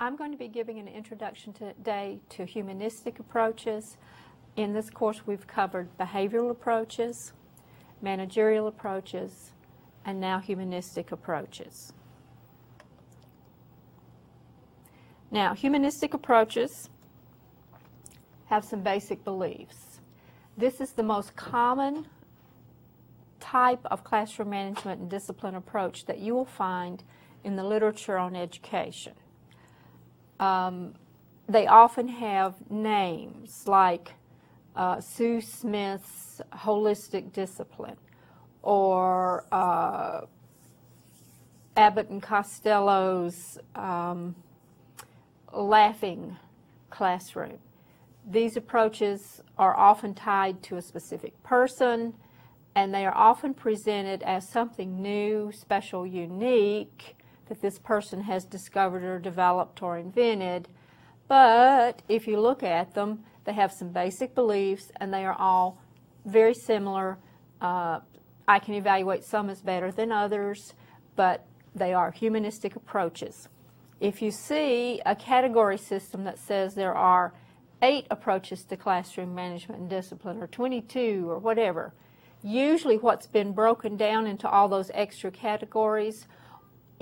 I'm going to be giving an introduction today to humanistic approaches. In this course, we've covered behavioral approaches, managerial approaches, and now humanistic approaches. Now, humanistic approaches have some basic beliefs. This is the most common type of classroom management and discipline approach that you will find in the literature on education. Um, they often have names like uh, Sue Smith's holistic discipline or uh, Abbott and Costello's um, laughing classroom. These approaches are often tied to a specific person and they are often presented as something new, special, unique that this person has discovered or developed or invented. But if you look at them, they have some basic beliefs and they are all very similar. Uh, I can evaluate some as better than others, but they are humanistic approaches. If you see a category system that says there are eight approaches to classroom management and discipline, or 22, or whatever, usually what's been broken down into all those extra categories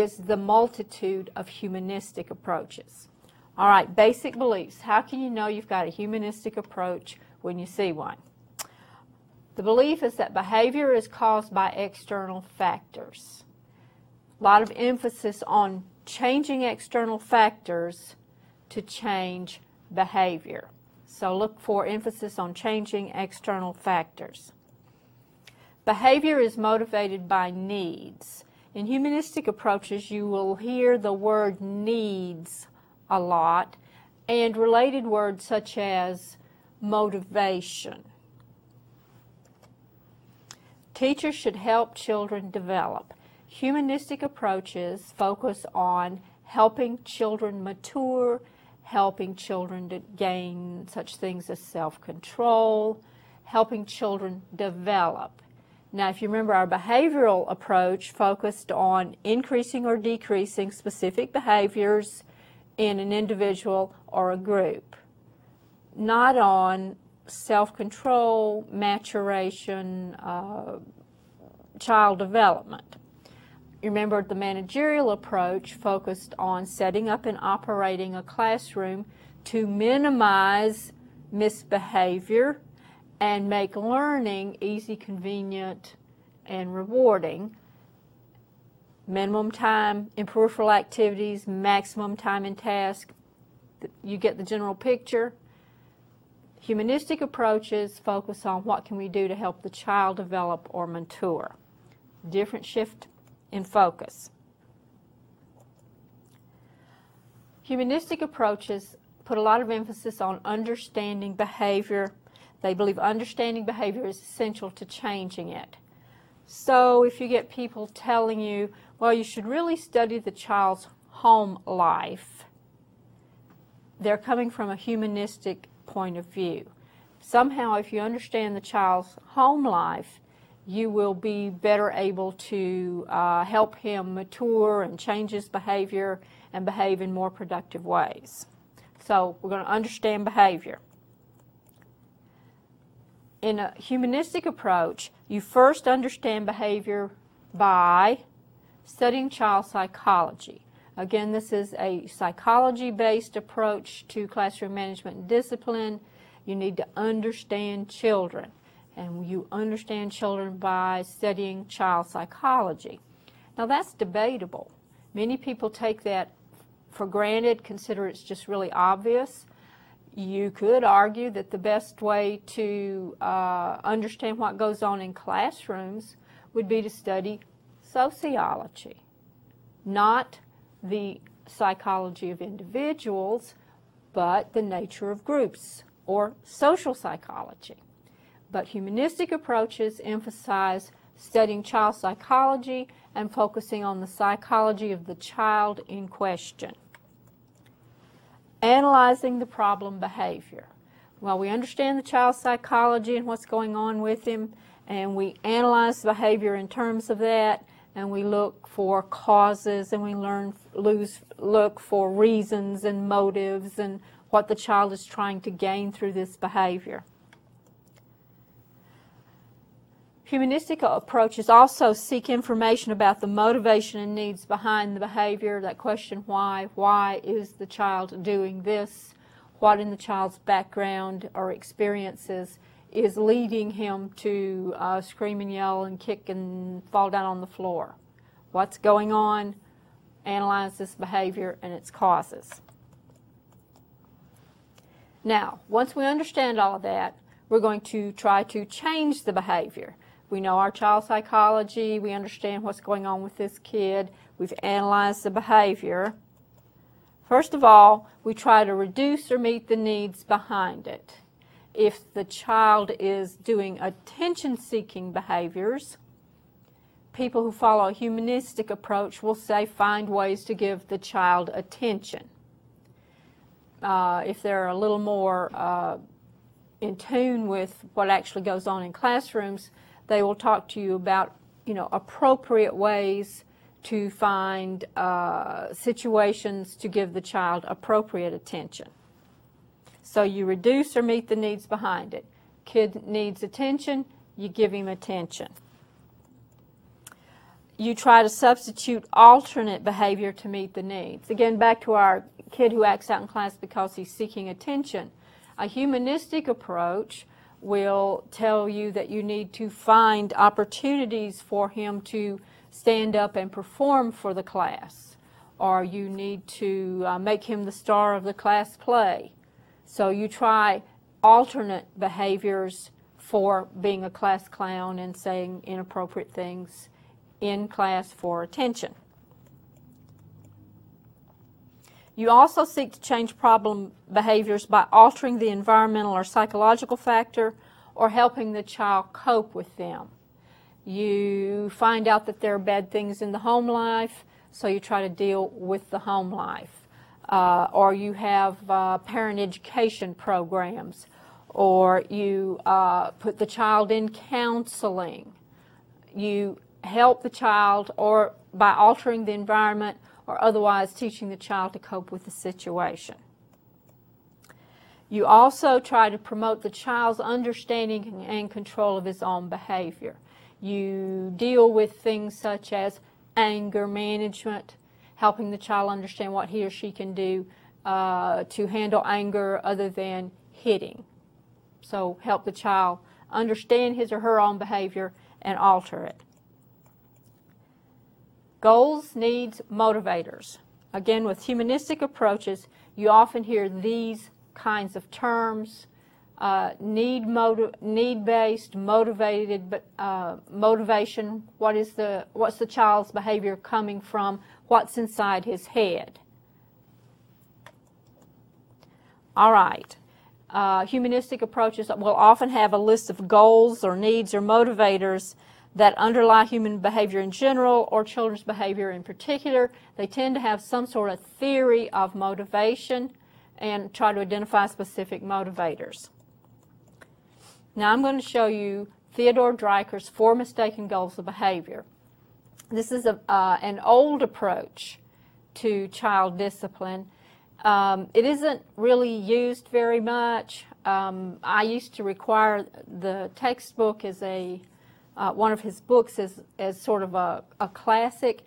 is the multitude of humanistic approaches. All right, basic beliefs. How can you know you've got a humanistic approach when you see one? The belief is that behavior is caused by external factors. A lot of emphasis on changing external factors to change behavior. So look for emphasis on changing external factors. Behavior is motivated by needs. In humanistic approaches, you will hear the word needs a lot and related words such as motivation. Teachers should help children develop. Humanistic approaches focus on helping children mature, helping children to gain such things as self-control, helping children develop. Now, if you remember, our behavioral approach focused on increasing or decreasing specific behaviors in an individual or a group, not on self-control, maturation, uh, child development. Remember, the managerial approach focused on setting up and operating a classroom to minimize misbehavior and make learning easy, convenient, and rewarding. Minimum time in peripheral activities, maximum time in task. You get the general picture. Humanistic approaches focus on what can we do to help the child develop or mature. Different shift in focus. Humanistic approaches put a lot of emphasis on understanding behavior they believe understanding behavior is essential to changing it. So if you get people telling you, well, you should really study the child's home life, they're coming from a humanistic point of view. Somehow, if you understand the child's home life, you will be better able to uh, help him mature and change his behavior and behave in more productive ways. So we're going to understand behavior in a humanistic approach, you first understand behavior by studying child psychology. Again, this is a psychology-based approach to classroom management and discipline. You need to understand children, and you understand children by studying child psychology. Now, that's debatable. Many people take that for granted, consider it's just really obvious. You could argue that the best way to uh, understand what goes on in classrooms would be to study sociology, not the psychology of individuals, but the nature of groups or social psychology. But humanistic approaches emphasize studying child psychology and focusing on the psychology of the child in question analyzing the problem behavior. Well, we understand the child's psychology and what's going on with him, and we analyze the behavior in terms of that, and we look for causes, and we learn lose, look for reasons and motives and what the child is trying to gain through this behavior. Humanistic approaches also seek information about the motivation and needs behind the behavior, that question why, why is the child doing this, what in the child's background or experiences is leading him to uh, scream and yell and kick and fall down on the floor. What's going on? Analyze this behavior and its causes. Now, once we understand all of that, we're going to try to change the behavior. We know our child psychology, we understand what's going on with this kid, we've analyzed the behavior. First of all, we try to reduce or meet the needs behind it. If the child is doing attention seeking behaviors, people who follow a humanistic approach will say find ways to give the child attention. Uh, if they're a little more uh, in tune with what actually goes on in classrooms, they will talk to you about, you know, appropriate ways to find uh, situations to give the child appropriate attention. So you reduce or meet the needs behind it. Kid needs attention, you give him attention. You try to substitute alternate behavior to meet the needs. Again, back to our kid who acts out in class because he's seeking attention. A humanistic approach will tell you that you need to find opportunities for him to stand up and perform for the class, or you need to uh, make him the star of the class play. So you try alternate behaviors for being a class clown and saying inappropriate things in class for attention. You also seek to change problem behaviors by altering the environmental or psychological factor or helping the child cope with them. You find out that there are bad things in the home life, so you try to deal with the home life. Uh, or you have uh, parent education programs, or you uh, put the child in counseling. You help the child or by altering the environment or otherwise teaching the child to cope with the situation. You also try to promote the child's understanding and control of his own behavior. You deal with things such as anger management, helping the child understand what he or she can do uh, to handle anger other than hitting. So help the child understand his or her own behavior and alter it. Goals, needs, motivators. Again, with humanistic approaches, you often hear these kinds of terms. Uh, need motiv- need based motivated uh, motivation what is the what's the child's behavior coming from what's inside his head all right uh, humanistic approaches will often have a list of goals or needs or motivators that underlie human behavior in general or children's behavior in particular. They tend to have some sort of theory of motivation and try to identify specific motivators. Now I'm going to show you Theodore Dreikurs' four mistaken goals of behavior. This is a, uh, an old approach to child discipline. Um, it isn't really used very much. Um, I used to require the textbook as a uh, one of his books as, as sort of a, a classic.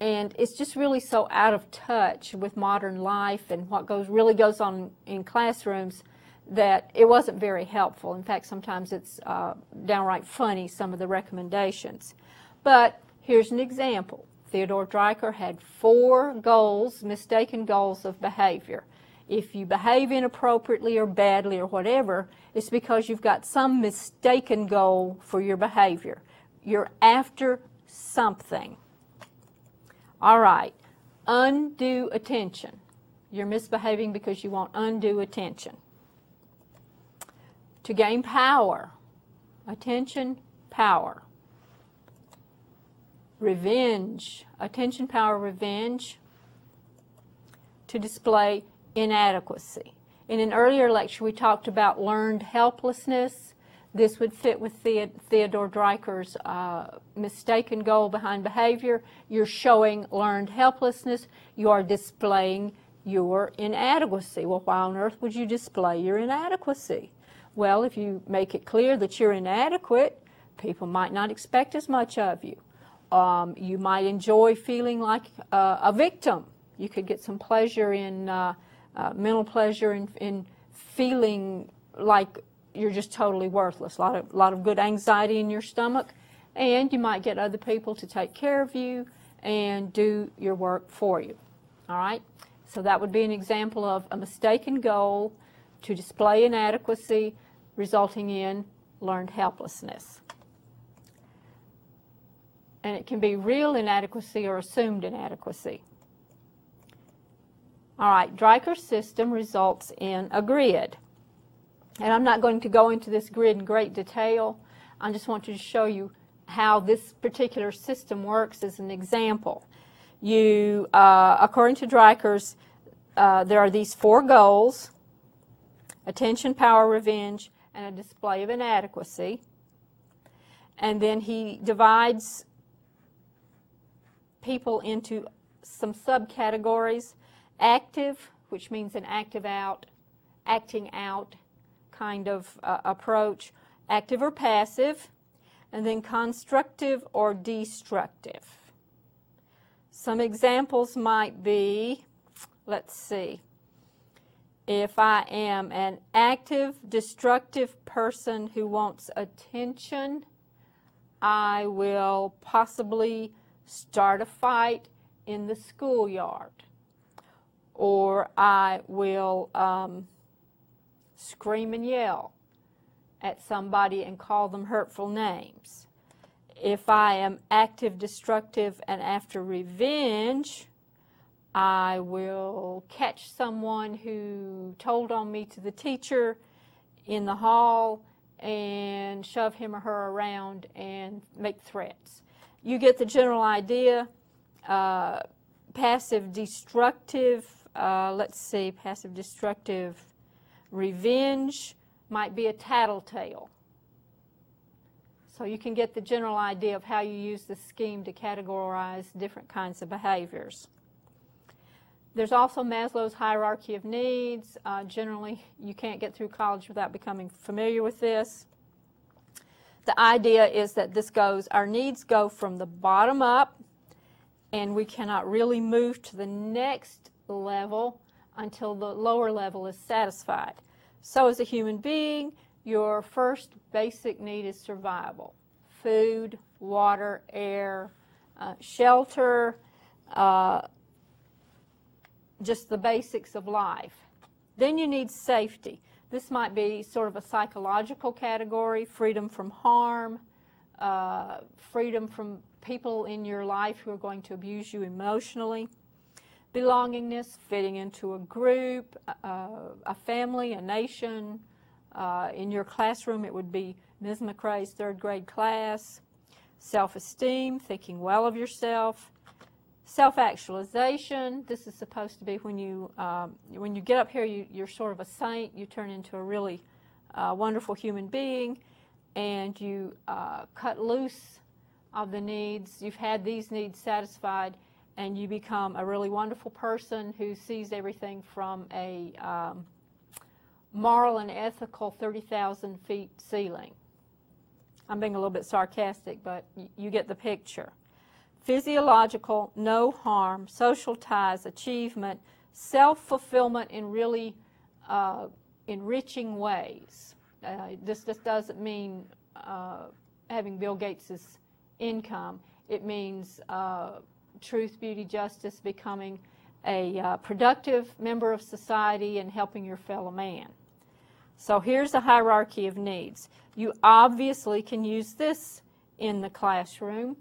And it's just really so out of touch with modern life and what goes really goes on in classrooms that it wasn't very helpful. In fact, sometimes it's uh, downright funny, some of the recommendations. But here's an example. Theodore Dreikurs had four goals, mistaken goals of behavior. If you behave inappropriately or badly or whatever, it's because you've got some mistaken goal for your behavior. You're after something. All right, undue attention. You're misbehaving because you want undue attention. To gain power, attention, power. Revenge, attention, power, revenge. To display inadequacy. In an earlier lecture, we talked about learned helplessness. This would fit with the- Theodore Dreikurs' uh, mistaken goal behind behavior. You're showing learned helplessness. You are displaying your inadequacy. Well, why on earth would you display your inadequacy? Well, if you make it clear that you're inadequate, people might not expect as much of you. Um, you might enjoy feeling like uh, a victim. You could get some pleasure in uh, uh, mental pleasure in feeling like you're just totally worthless. A lot of, lot of good anxiety in your stomach. And you might get other people to take care of you and do your work for you. All right? So that would be an example of a mistaken goal to display inadequacy resulting in learned helplessness. And it can be real inadequacy or assumed inadequacy. All right, Dreikurs' system results in a grid. And I'm not going to go into this grid in great detail. I just want to show you how this particular system works as an example. You, uh, according to Dreikurs, uh, there are these four goals, attention, power, revenge, and a display of inadequacy. And then he divides people into some subcategories. Active, which means an active out, acting out kind of uh, approach, active or passive, and then constructive or destructive. Some examples might be, let's see, if I am an active, destructive person who wants attention, I will possibly start a fight in the schoolyard. Or I will um, scream and yell at somebody and call them hurtful names. If I am active, destructive, and after revenge, I will catch someone who told on me to the teacher in the hall and shove him or her around and make threats. You get the general idea. Uh, passive destructive, uh, let's see, passive destructive revenge might be a tattletale. So you can get the general idea of how you use the scheme to categorize different kinds of behaviors. There's also Maslow's hierarchy of needs. Uh, generally, you can't get through college without becoming familiar with this. The idea is that this goes, our needs go from the bottom up, and we cannot really move to the next level until the lower level is satisfied. So, as a human being, your first basic need is survival food, water, air, uh, shelter, uh, just the basics of life. Then you need safety. This might be sort of a psychological category freedom from harm, uh, freedom from people in your life who are going to abuse you emotionally, belongingness, fitting into a group, a family, a nation. Uh, in your classroom, it would be Ms. McRae's third grade class. Self esteem, thinking well of yourself. Self actualization, this is supposed to be when you, um, when you get up here, you, you're sort of a saint, you turn into a really uh, wonderful human being, and you uh, cut loose of the needs. You've had these needs satisfied, and you become a really wonderful person who sees everything from a um, moral and ethical 30,000 feet ceiling. I'm being a little bit sarcastic, but you get the picture physiological, no harm, social ties, achievement, self fulfillment in really uh, enriching ways. Uh, this just doesn't mean uh, having Bill Gates's income. It means uh, truth, beauty, justice, becoming a uh, productive member of society and helping your fellow man. So here's a hierarchy of needs. You obviously can use this in the classroom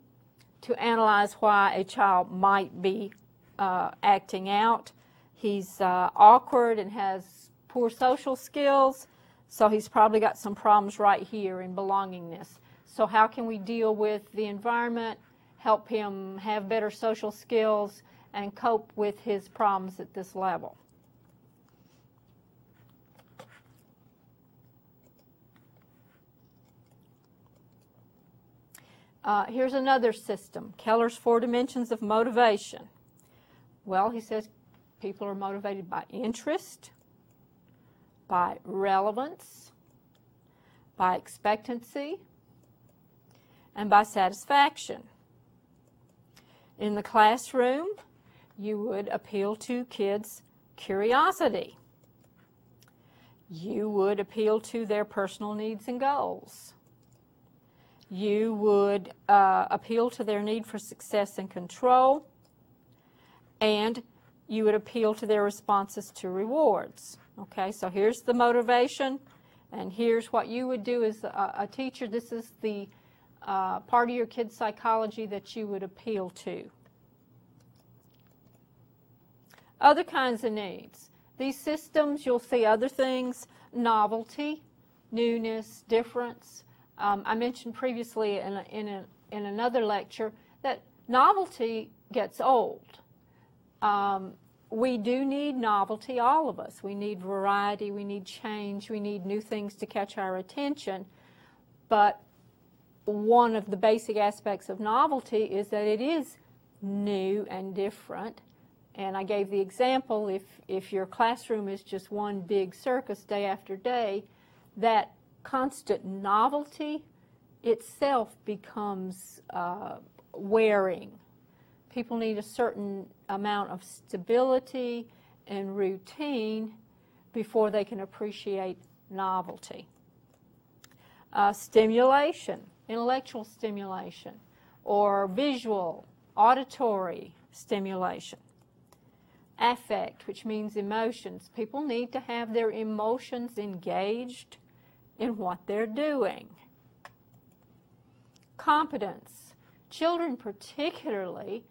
to analyze why a child might be uh, acting out. He's uh, awkward and has poor social skills, so he's probably got some problems right here in belongingness. So, how can we deal with the environment, help him have better social skills, and cope with his problems at this level? Uh, here's another system Keller's Four Dimensions of Motivation. Well, he says people are motivated by interest, by relevance, by expectancy, and by satisfaction. In the classroom, you would appeal to kids' curiosity. You would appeal to their personal needs and goals. You would uh, appeal to their need for success and control. And you would appeal to their responses to rewards. Okay, so here's the motivation, and here's what you would do as a, a teacher. This is the uh, part of your kid's psychology that you would appeal to. Other kinds of needs. These systems, you'll see other things novelty, newness, difference. Um, I mentioned previously in, a, in, a, in another lecture that novelty gets old. Um, we do need novelty, all of us. We need variety, we need change, we need new things to catch our attention. But one of the basic aspects of novelty is that it is new and different and I gave the example if, if your classroom is just one big circus day after day, that constant novelty itself becomes uh, wearing. People need a certain amount of stability and routine before they can appreciate novelty. Uh, stimulation, intellectual stimulation, or visual, auditory stimulation affect, which means emotions. People need to have their emotions engaged in what they're doing. Competence. Children, particularly,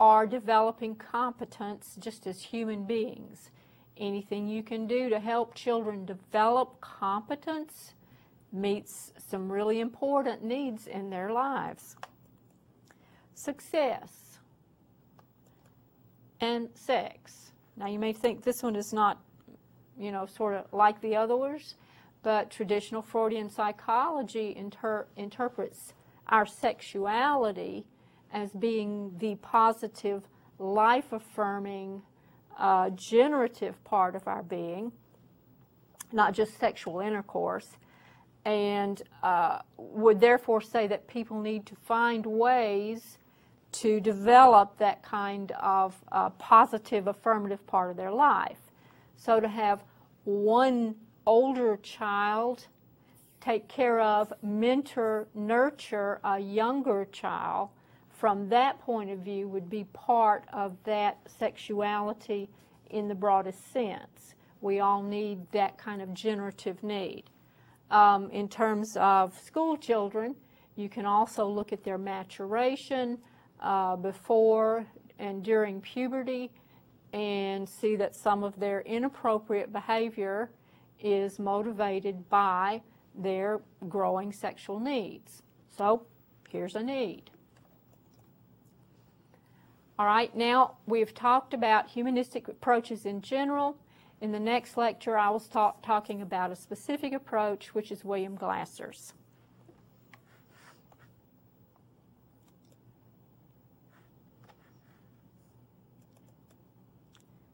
are developing competence just as human beings. Anything you can do to help children develop competence meets some really important needs in their lives. Success and sex. Now, you may think this one is not, you know, sort of like the others, but traditional Freudian psychology inter interprets our sexuality as being the positive, life affirming, uh, generative part of our being, not just sexual intercourse, and uh, would therefore say that people need to find ways to develop that kind of uh, positive affirmative part of their life. So to have one older child take care of, mentor, nurture a younger child, from that point of view, would be part of that sexuality in the broadest sense. We all need that kind of generative need. Um, in terms of school children, you can also look at their maturation, uh, before and during puberty and see that some of their inappropriate behavior is motivated by their growing sexual needs. So here's a need. All right, now we've talked about humanistic approaches in general. In the next lecture, I will start talking about a specific approach, which is William Glasser's.